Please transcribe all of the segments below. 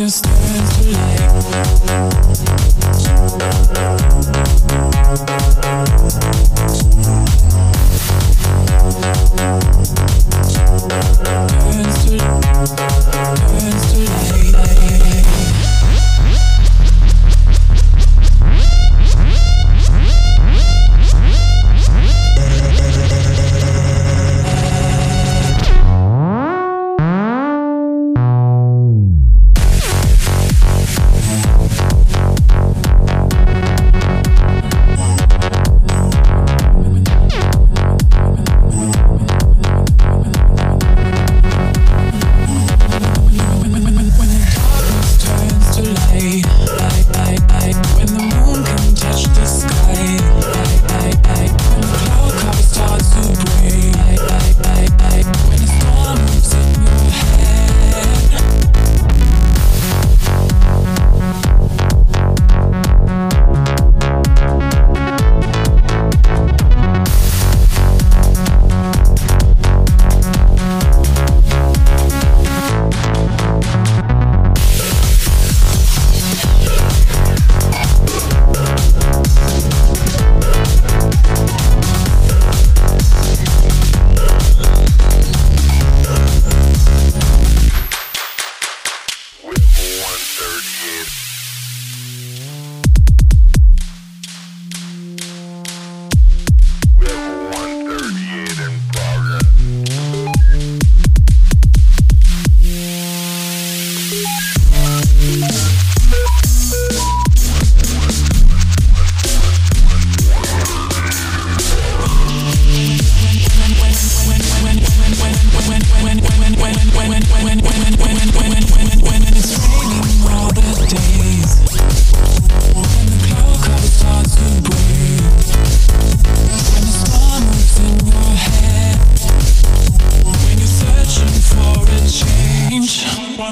darkness turns to light me. Thank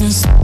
This.